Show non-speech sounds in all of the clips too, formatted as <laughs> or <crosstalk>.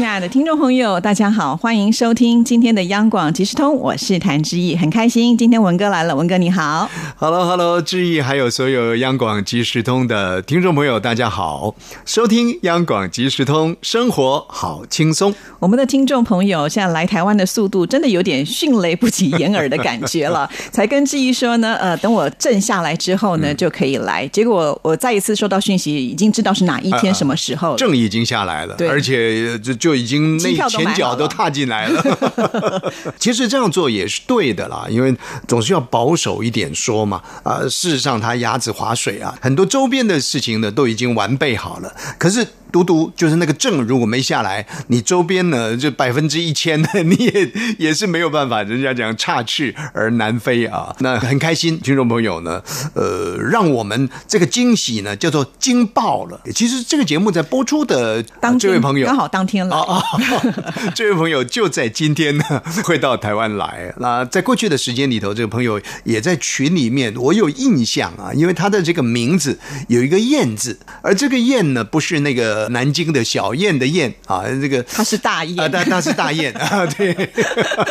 亲爱的听众朋友，大家好，欢迎收听今天的央广即时通，我是谭志毅，很开心今天文哥来了，文哥你好，Hello，Hello，志毅，还有所有央广即时通的听众朋友，大家好，收听央广即时通，生活好轻松。我们的听众朋友现在来台湾的速度真的有点迅雷不及掩耳的感觉了，<laughs> 才跟志毅说呢，呃，等我震下来之后呢就可以来，结果我再一次收到讯息，已经知道是哪一天什么时候，正已经下来了，而且就就。就已经那前脚都踏进来了。<laughs> 其实这样做也是对的啦，因为总是要保守一点说嘛。啊，事实上他鸭子划水啊，很多周边的事情呢都已经完备好了，可是。独独就是那个证如果没下来，你周边呢就百分之一千的 <laughs> 你也也是没有办法。人家讲差去而难飞啊，那很开心，听众朋友呢，呃，让我们这个惊喜呢叫做惊爆了。其实这个节目在播出的当这位朋友刚好当天了啊，<laughs> 这位朋友就在今天呢会到台湾来。那在过去的时间里头，这个朋友也在群里面，我有印象啊，因为他的这个名字有一个燕字，而这个燕呢不是那个。南京的小燕的燕啊，这个它是大雁啊，但它是大雁啊，对。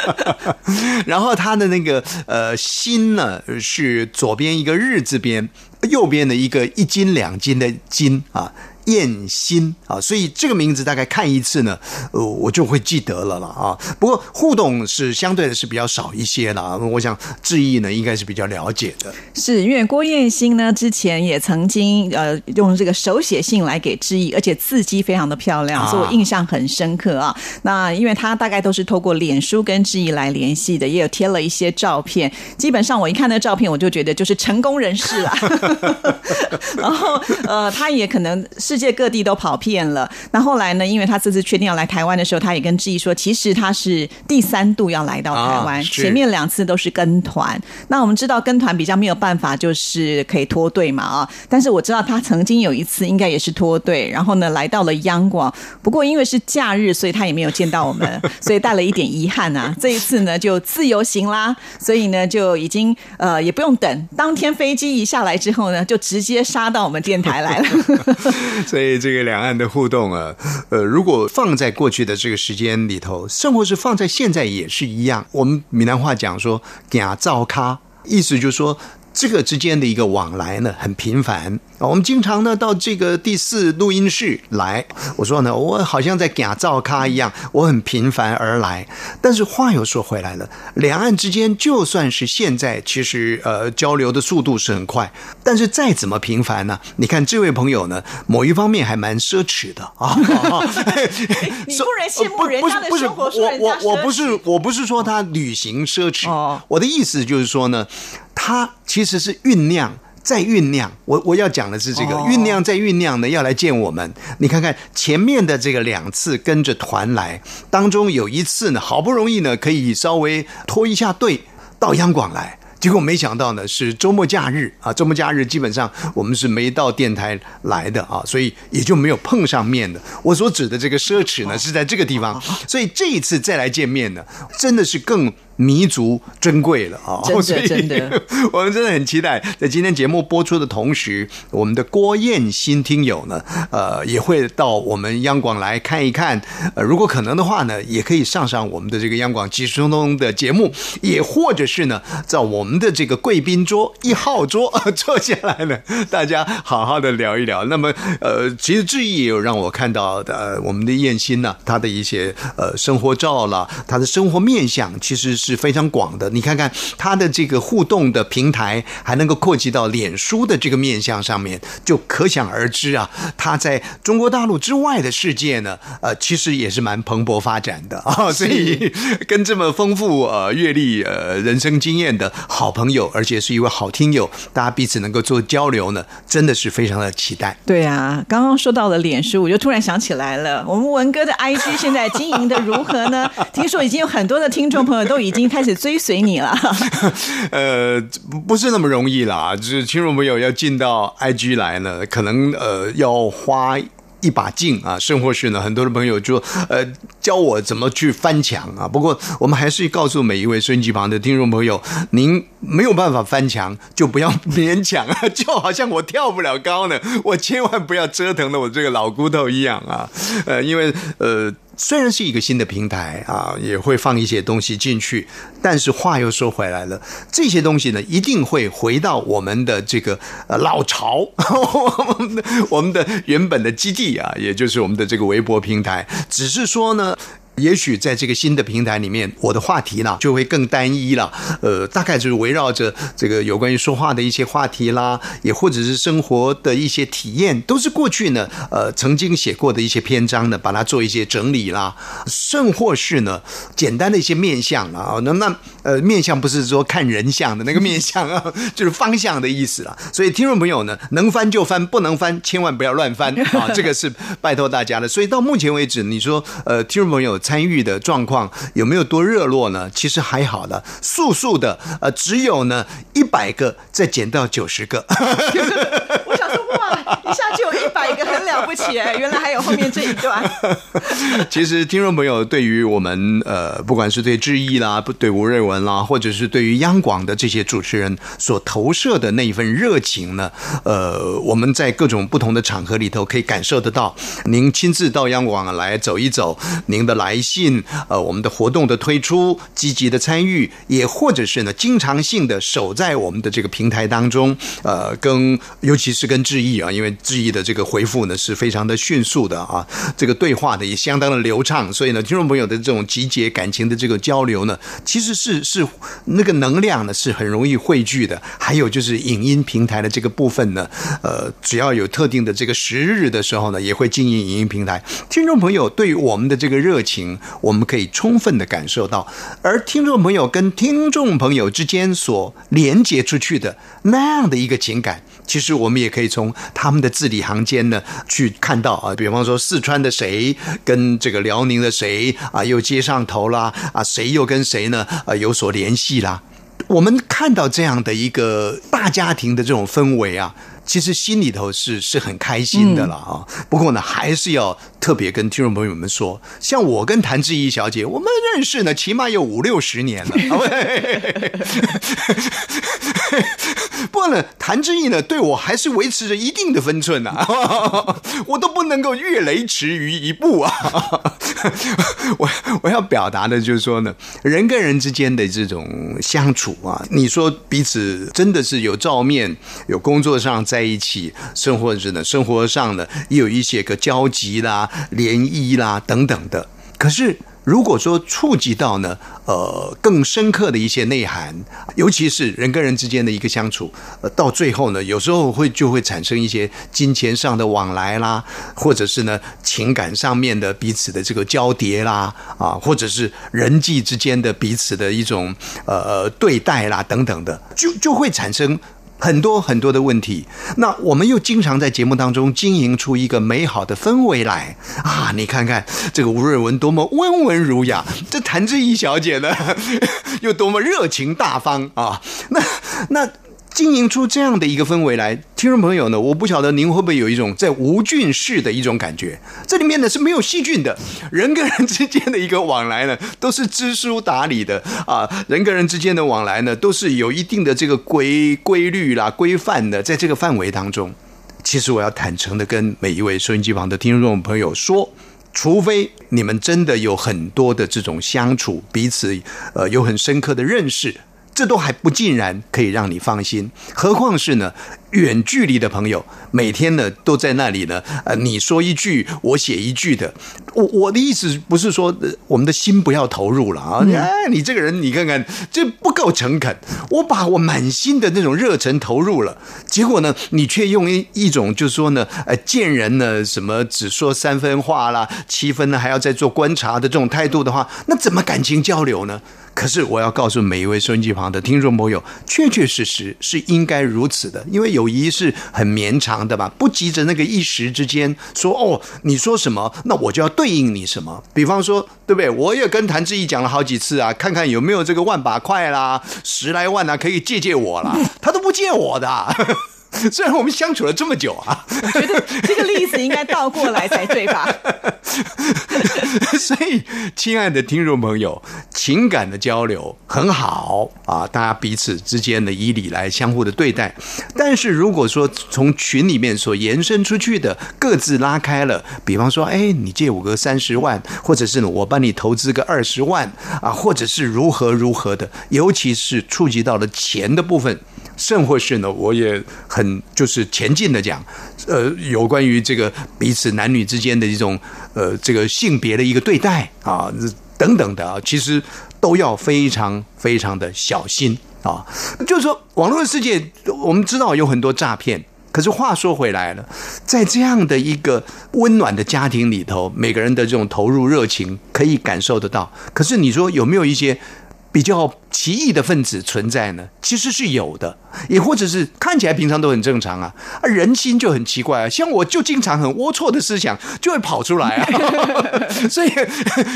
<laughs> 然后它的那个呃心呢，是左边一个日字边，右边的一个一斤两斤的斤啊。燕心啊，所以这个名字大概看一次呢，呃，我就会记得了了啊。不过互动是相对的是比较少一些了。我想志毅呢应该是比较了解的，是因为郭燕心呢之前也曾经呃用这个手写信来给志毅，而且字迹非常的漂亮，所以我印象很深刻啊。那因为他大概都是透过脸书跟志毅来联系的，也有贴了一些照片。基本上我一看那照片，我就觉得就是成功人士啊。<laughs> 然后呃，他也可能是。世界各地都跑遍了。那后来呢？因为他这次确定要来台湾的时候，他也跟志毅说，其实他是第三度要来到台湾，前面两次都是跟团。那我们知道跟团比较没有办法，就是可以脱队嘛啊。但是我知道他曾经有一次应该也是脱队，然后呢来到了央广。不过因为是假日，所以他也没有见到我们，<laughs> 所以带了一点遗憾啊。这一次呢就自由行啦，所以呢就已经呃也不用等，当天飞机一下来之后呢，就直接杀到我们电台来了。<laughs> 所以这个两岸的互动啊，呃，如果放在过去的这个时间里头，甚或是放在现在也是一样。我们闽南话讲说“假造咖”，意思就是说。这个之间的一个往来呢，很频繁啊。我们经常呢到这个第四录音室来，我说呢，我好像在假造咖一样，我很频繁而来。但是话又说回来了，两岸之间就算是现在，其实呃交流的速度是很快，但是再怎么频繁呢？你看这位朋友呢，某一方面还蛮奢侈的啊。<laughs> 你不能羡慕人家的生活，我我我不是我不是说他旅行奢侈，我的意思就是说呢。他其实是酝酿，在酝酿。我我要讲的是这个酝酿，在酝酿呢，要来见我们。你看看前面的这个两次跟着团来，当中有一次呢，好不容易呢可以稍微拖一下队到央广来，结果没想到呢是周末假日啊，周末假日基本上我们是没到电台来的啊，所以也就没有碰上面的。我所指的这个奢侈呢是在这个地方，所以这一次再来见面呢，真的是更。弥足珍贵了啊！真的，<laughs> 真的，<laughs> 我们真的很期待，在今天节目播出的同时，我们的郭燕新听友呢，呃，也会到我们央广来看一看。呃，如果可能的话呢，也可以上上我们的这个央广即时通通的节目，也或者是呢，在我们的这个贵宾桌一号桌 <laughs> 坐下来呢，大家好好的聊一聊。那么，呃，其实志毅也有让我看到的，我们的燕新呢，他的一些呃生活照了，他的生活面相，其实是。是非常广的，你看看他的这个互动的平台，还能够扩及到脸书的这个面向上面，就可想而知啊，他在中国大陆之外的世界呢，呃，其实也是蛮蓬勃发展的 <laughs> 啊。所以跟这么丰富呃阅历呃人生经验的好朋友，而且是一位好听友，大家彼此能够做交流呢，真的是非常的期待。对啊，刚刚说到了脸书，我就突然想起来了，我们文哥的 IG 现在经营的如何呢？听说已经有很多的听众朋友都已经。已经开始追随你了，<laughs> 呃，不是那么容易啦，就是听众朋友要进到 IG 来呢，可能呃要花一把劲啊！生活室呢，很多的朋友就呃教我怎么去翻墙啊。不过我们还是告诉每一位收音机旁的听众朋友，您没有办法翻墙，就不要勉强啊。<laughs> 就好像我跳不了高呢，我千万不要折腾了我这个老骨头一样啊。呃，因为呃。虽然是一个新的平台啊，也会放一些东西进去，但是话又说回来了，这些东西呢，一定会回到我们的这个呃老巢，<laughs> 我们的原本的基地啊，也就是我们的这个微博平台，只是说呢。也许在这个新的平台里面，我的话题呢就会更单一了。呃，大概就是围绕着这个有关于说话的一些话题啦，也或者是生活的一些体验，都是过去呢呃曾经写过的一些篇章呢，把它做一些整理啦，甚或是呢简单的一些面相啊。那那呃面相不是说看人相的那个面相啊，<laughs> 就是方向的意思了。所以听众朋友呢，能翻就翻，不能翻千万不要乱翻 <laughs> 啊！这个是拜托大家的。所以到目前为止，你说呃听众朋友。参与的状况有没有多热络呢？其实还好的，速速的，呃，只有呢一百个，再减到九十个。<laughs> 我想说，一下就有一百个，很了不起哎！原来还有后面这一段。<laughs> 其实听众朋友对于我们，呃，不管是对志毅啦，不对吴瑞文啦，或者是对于央广的这些主持人所投射的那一份热情呢，呃，我们在各种不同的场合里头可以感受得到。您亲自到央广来走一走，您的来。信呃，我们的活动的推出，积极的参与，也或者是呢，经常性的守在我们的这个平台当中，呃，跟尤其是跟志毅啊，因为志毅的这个回复呢是非常的迅速的啊，这个对话的也相当的流畅，所以呢，听众朋友的这种集结感情的这个交流呢，其实是是那个能量呢是很容易汇聚的。还有就是影音平台的这个部分呢，呃，只要有特定的这个时日的时候呢，也会经营影音平台。听众朋友对于我们的这个热情。我们可以充分的感受到，而听众朋友跟听众朋友之间所连接出去的那样的一个情感，其实我们也可以从他们的字里行间呢去看到啊。比方说四川的谁跟这个辽宁的谁啊又接上头啦啊，谁又跟谁呢啊有所联系啦？我们看到这样的一个大家庭的这种氛围啊。其实心里头是是很开心的了啊，不过呢，还是要特别跟听众朋友们说，像我跟谭志毅小姐，我们认识呢，起码有五六十年了。<laughs> <laughs> 不过呢，谭志毅呢，对我还是维持着一定的分寸呐，<laughs> 我都不能够越雷池于一步啊。我我要表达的就是说呢，人跟人之间的这种相处啊，你说彼此真的是有照面，有工作上在一起，生活着呢，生活上的也有一些个交集啦、联谊啦等等的，可是。如果说触及到呢，呃，更深刻的一些内涵，尤其是人跟人之间的一个相处，呃，到最后呢，有时候会就会产生一些金钱上的往来啦，或者是呢情感上面的彼此的这个交叠啦，啊，或者是人际之间的彼此的一种呃对待啦等等的，就就会产生。很多很多的问题，那我们又经常在节目当中经营出一个美好的氛围来啊！你看看这个吴瑞文多么温文儒雅，这谭志毅小姐呢 <laughs> 又多么热情大方啊！那那。经营出这样的一个氛围来，听众朋友呢，我不晓得您会不会有一种在无菌室的一种感觉？这里面呢是没有细菌的，人跟人之间的一个往来呢，都是知书达理的啊，人跟人之间的往来呢，都是有一定的这个规规律啦、规范的，在这个范围当中。其实我要坦诚的跟每一位收音机旁的听众朋友说，除非你们真的有很多的这种相处，彼此呃有很深刻的认识。这都还不尽然可以让你放心，何况是呢？远距离的朋友，每天呢都在那里呢。呃，你说一句，我写一句的。我我的意思不是说我们的心不要投入了啊！哎，你这个人，你看看，这不够诚恳。我把我满心的那种热忱投入了，结果呢，你却用一一种就是说呢，呃，见人呢什么只说三分话啦，七分呢还要再做观察的这种态度的话，那怎么感情交流呢？可是我要告诉每一位收音机旁的听众朋友，确确实实是应该如此的，因为友谊是很绵长的吧，不急着那个一时之间说哦，你说什么，那我就要对应你什么。比方说，对不对？我也跟谭志毅讲了好几次啊，看看有没有这个万把块啦，十来万啊，可以借借我啦，他都不借我的。<laughs> 虽然我们相处了这么久啊，我觉得这个例子应该倒过来才对吧？<laughs> 所以，亲爱的听众朋友，情感的交流很好啊，大家彼此之间的以礼来相互的对待。但是，如果说从群里面所延伸出去的各自拉开了，比方说，哎，你借我个三十万，或者是呢，我帮你投资个二十万啊，或者是如何如何的，尤其是触及到了钱的部分。甚或是呢，我也很就是前进的讲，呃，有关于这个彼此男女之间的一种呃这个性别的一个对待啊等等的啊，其实都要非常非常的小心啊。就是说，网络世界，我们知道有很多诈骗，可是话说回来了，在这样的一个温暖的家庭里头，每个人的这种投入热情可以感受得到。可是你说有没有一些？比较奇异的分子存在呢，其实是有的，也或者是看起来平常都很正常啊，啊人心就很奇怪啊，像我就经常很龌龊的思想就会跑出来啊，<laughs> 所以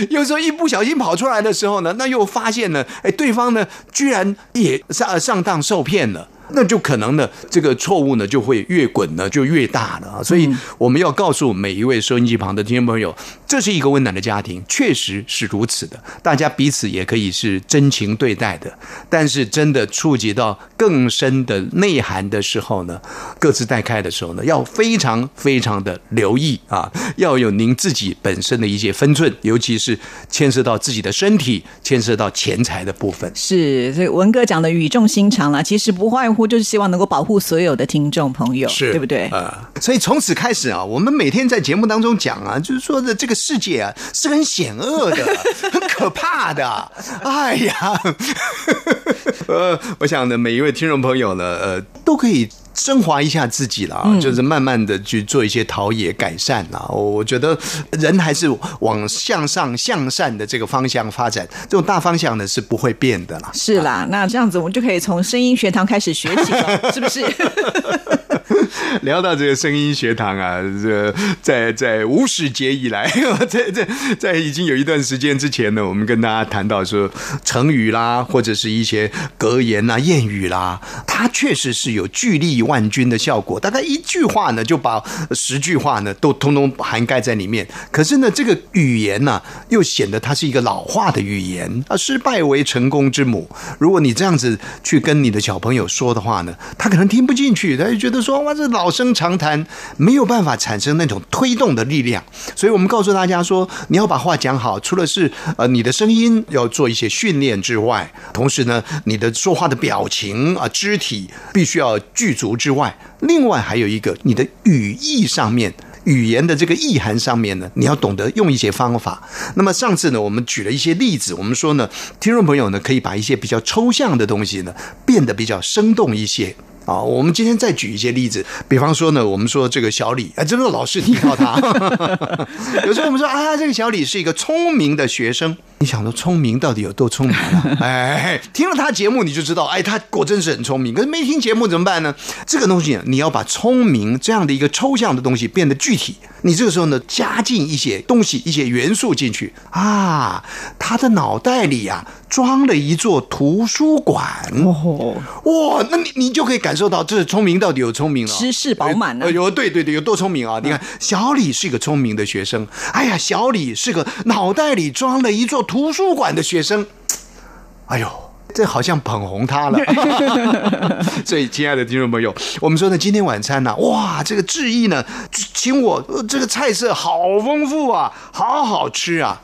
有时候一不小心跑出来的时候呢，那又发现呢，哎，对方呢居然也上上当受骗了。那就可能呢，这个错误呢就会越滚呢就越大了啊！所以我们要告诉每一位收音机旁的听众朋友，这是一个温暖的家庭，确实是如此的。大家彼此也可以是真情对待的，但是真的触及到更深的内涵的时候呢，各自带开的时候呢，要非常非常的留意啊，要有您自己本身的一些分寸，尤其是牵涉到自己的身体、牵涉到钱财的部分。是，这文哥讲的语重心长了，其实不外乎。就是希望能够保护所有的听众朋友，是对不对？啊，所以从此开始啊，我们每天在节目当中讲啊，就是说的这个世界啊是很险恶的，<laughs> 很可怕的。哎呀，<laughs> 呃，我想呢，每一位听众朋友呢，呃，都可以。升华一下自己啦，就是慢慢的去做一些陶冶改善啦。我觉得人还是往向上向善的这个方向发展，这种大方向呢是不会变的啦。是啦，那这样子我们就可以从声音学堂开始学起了，<laughs> 是不是？<laughs> 聊到这个声音学堂啊，这在在无始劫以来，<laughs> 在在在已经有一段时间之前呢，我们跟大家谈到说成语啦，或者是一些格言呐、谚语啦，它确实是有聚力万钧的效果。大概一句话呢，就把十句话呢都通通涵盖在里面。可是呢，这个语言呢，又显得它是一个老化的语言啊。失败为成功之母。如果你这样子去跟你的小朋友说的话呢，他可能听不进去，他就觉得说哇这。老生常谈，没有办法产生那种推动的力量，所以我们告诉大家说，你要把话讲好，除了是呃你的声音要做一些训练之外，同时呢，你的说话的表情啊、肢体必须要具足之外，另外还有一个你的语义上面。语言的这个意涵上面呢，你要懂得用一些方法。那么上次呢，我们举了一些例子，我们说呢，听众朋友呢可以把一些比较抽象的东西呢变得比较生动一些。啊，我们今天再举一些例子，比方说呢，我们说这个小李，哎，真的老是提到他。<laughs> 有时候我们说啊，这个小李是一个聪明的学生，你想说聪明到底有多聪明啊？<laughs> 哎，听了他节目你就知道，哎，他果真是很聪明。可是没听节目怎么办呢？这个东西你要把聪明这样的一个抽象的东西变得具体，你这个时候呢加进一些东西、一些元素进去啊，他的脑袋里呀。装了一座图书馆哦，哇，那你你就可以感受到这聪明到底有聪明了，知识饱满呢。有对对对，有多聪明啊！你看，小李是一个聪明的学生，哎呀，小李是个脑袋里装了一座图书馆的学生，哎呦，这好像捧红他了。<laughs> 所以，亲爱的听众朋友，我们说呢，今天晚餐呢，哇，这个志毅呢，请我这个菜色好丰富啊，好好吃啊，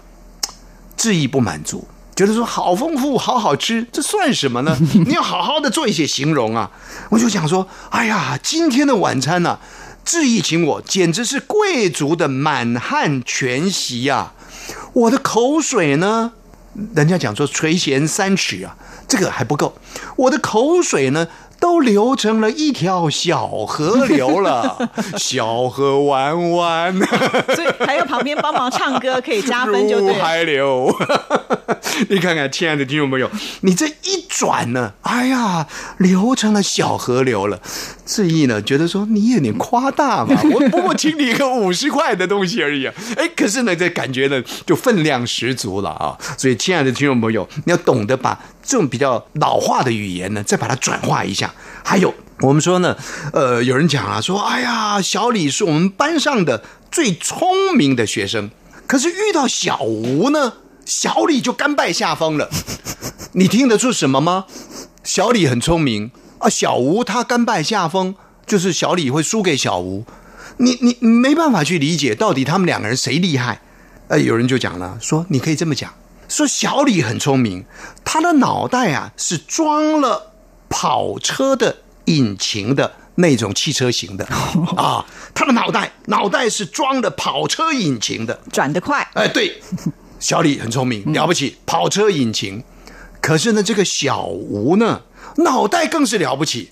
志毅不满足。觉得说好丰富，好好吃，这算什么呢？<laughs> 你要好好的做一些形容啊！我就想说，哎呀，今天的晚餐呢，志毅请我，简直是贵族的满汉全席呀！我的口水呢，人家讲说垂涎三尺啊，这个还不够，我的口水呢。都流成了一条小河流了，<laughs> 小河弯弯，<laughs> <laughs> 所以还有旁边帮忙唱歌可以加分，就对。海流，你看看，亲爱的听众朋友，你这一转呢，哎呀，流成了小河流了。志毅呢，觉得说你有点夸大嘛，我不过请你一个五十块的东西而已啊。哎，可是呢，这感觉呢就分量十足了啊。所以，亲爱的听众朋友，你要懂得把这种比较老化的语言呢，再把它转化一下。还有我们说呢，呃，有人讲啊，说，哎呀，小李是我们班上的最聪明的学生，可是遇到小吴呢，小李就甘拜下风了。你听得出什么吗？小李很聪明啊，小吴他甘拜下风，就是小李会输给小吴。你你没办法去理解到底他们两个人谁厉害。呃，有人就讲了，说你可以这么讲，说小李很聪明，他的脑袋啊是装了跑车的。引擎的那种汽车型的 <laughs> 啊，他的脑袋脑袋是装的跑车引擎的，转得快。哎，对，小李很聪明，了不起，跑车引擎。可是呢，这个小吴呢，脑袋更是了不起。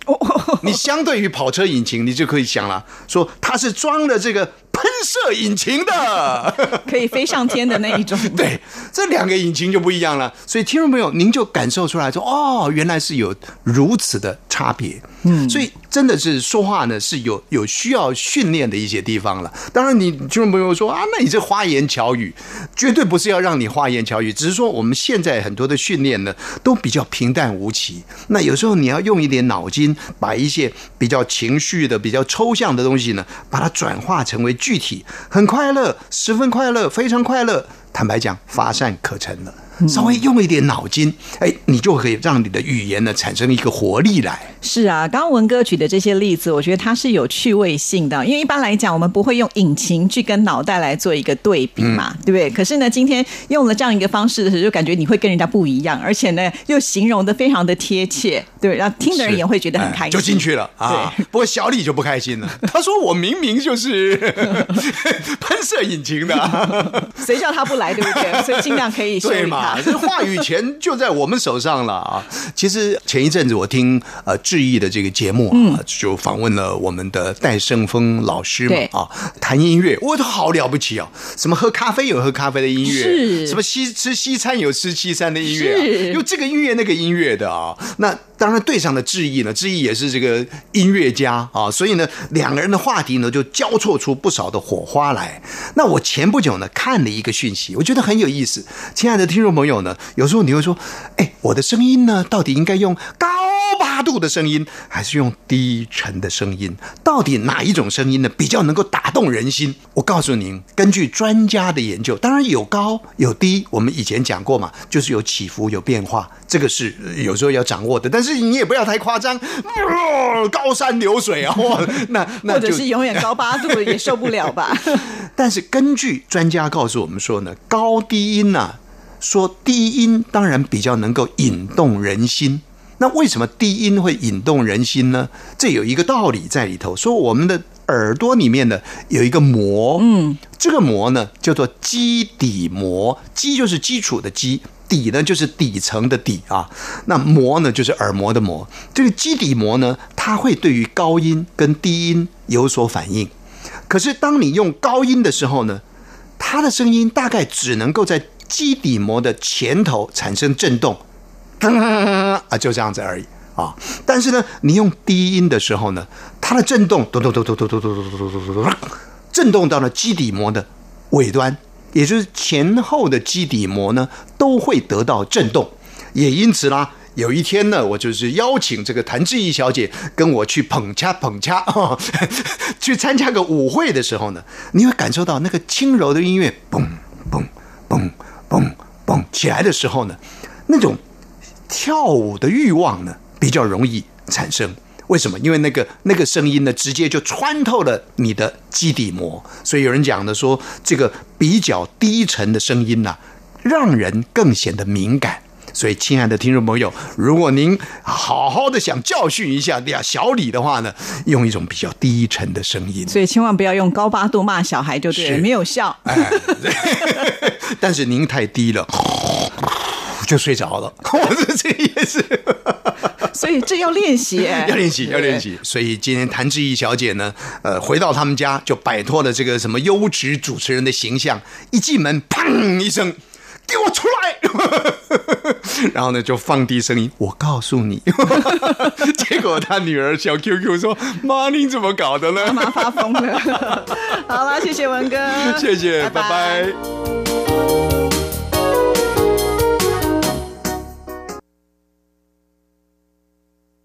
你相对于跑车引擎，你就可以想了，说他是装了这个。喷射引擎的，<laughs> 可以飞上天的那一种。<laughs> 对，这两个引擎就不一样了。所以听众朋友，您就感受出来说，哦，原来是有如此的差别。嗯，所以真的是说话呢是有有需要训练的一些地方了。当然，你听众朋友说啊，那你这花言巧语，绝对不是要让你花言巧语，只是说我们现在很多的训练呢都比较平淡无奇。那有时候你要用一点脑筋，把一些比较情绪的、比较抽象的东西呢，把它转化成为。具体很快乐，十分快乐，非常快乐。坦白讲，乏善可陈了。<laughs> 稍微用一点脑筋，哎，你就可以让你的语言呢产生一个活力来。是啊，刚刚文哥举的这些例子，我觉得它是有趣味性的。因为一般来讲，我们不会用引擎去跟脑袋来做一个对比嘛，对不对？可是呢，今天用了这样一个方式的时候，就感觉你会跟人家不一样，而且呢，又形容的非常的贴切，对，然后听的人也会觉得很开心，就进去了啊。不过小李就不开心了，他说：“我明明就是 <laughs> 喷射引擎的，谁叫他不来，对不对？所以尽量可以 <laughs> 对嘛，这话语。”权就在我们手上了啊！其实前一阵子我听呃志毅的这个节目啊，就访问了我们的戴胜峰老师嘛啊，谈音乐，我都好了不起哦！什么喝咖啡有喝咖啡的音乐，什么西吃西餐有吃西餐的音乐，啊有这个音乐那个音乐的啊，那。当然，对上的志毅呢，志毅也是这个音乐家啊，所以呢，两个人的话题呢就交错出不少的火花来。那我前不久呢看了一个讯息，我觉得很有意思。亲爱的听众朋友呢，有时候你会说，哎，我的声音呢，到底应该用高八度的声音，还是用低沉的声音？到底哪一种声音呢比较能够打动人心？我告诉您，根据专家的研究，当然有高有低，我们以前讲过嘛，就是有起伏有变化，这个是有时候要掌握的，但是。你也不要太夸张，高山流水啊！<laughs> 那那或者是永远高八度也受不了吧？<laughs> 但是根据专家告诉我们说呢，高低音呢，说低音当然比较能够引动人心。那为什么低音会引动人心呢？这有一个道理在里头。说我们的耳朵里面呢有一个膜，嗯，这个膜呢叫做基底膜，基就是基础的基。底呢就是底层的底啊，那膜呢就是耳膜的膜。这个基底膜呢，它会对于高音跟低音有所反应。可是当你用高音的时候呢，它的声音大概只能够在基底膜的前头产生震动，<laughs> 啊，就这样子而已啊。但是呢，你用低音的时候呢，它的震动咚咚咚咚咚咚咚咚咚咚咚咚，震动到了基底膜的尾端。也就是前后的基底膜呢都会得到震动，也因此啦，有一天呢，我就是邀请这个谭志毅小姐跟我去捧掐捧恰，去参加个舞会的时候呢，你会感受到那个轻柔的音乐，嘣嘣嘣嘣嘣起来的时候呢，那种跳舞的欲望呢比较容易产生。为什么？因为那个那个声音呢，直接就穿透了你的基底膜，所以有人讲的说，这个比较低沉的声音呐，让人更显得敏感。所以，亲爱的听众朋友，如果您好好的想教训一下呀小李的话呢，用一种比较低沉的声音。所以，千万不要用高八度骂小孩，就对，没有效。但是您太低了，<laughs> 就睡着了。<laughs> 我是这也是。<laughs> 所以这要练习，要练习，要练习。所以今天谭志毅小姐呢，呃，回到他们家就摆脱了这个什么优质主持人的形象，一进门，砰一声，给我出来！<laughs> 然后呢，就放低声音，我告诉你。<laughs> 结果他女儿小 QQ 说：“妈，你怎么搞的呢？”妈妈发疯了。<laughs> 好啦，谢谢文哥，谢谢，拜拜。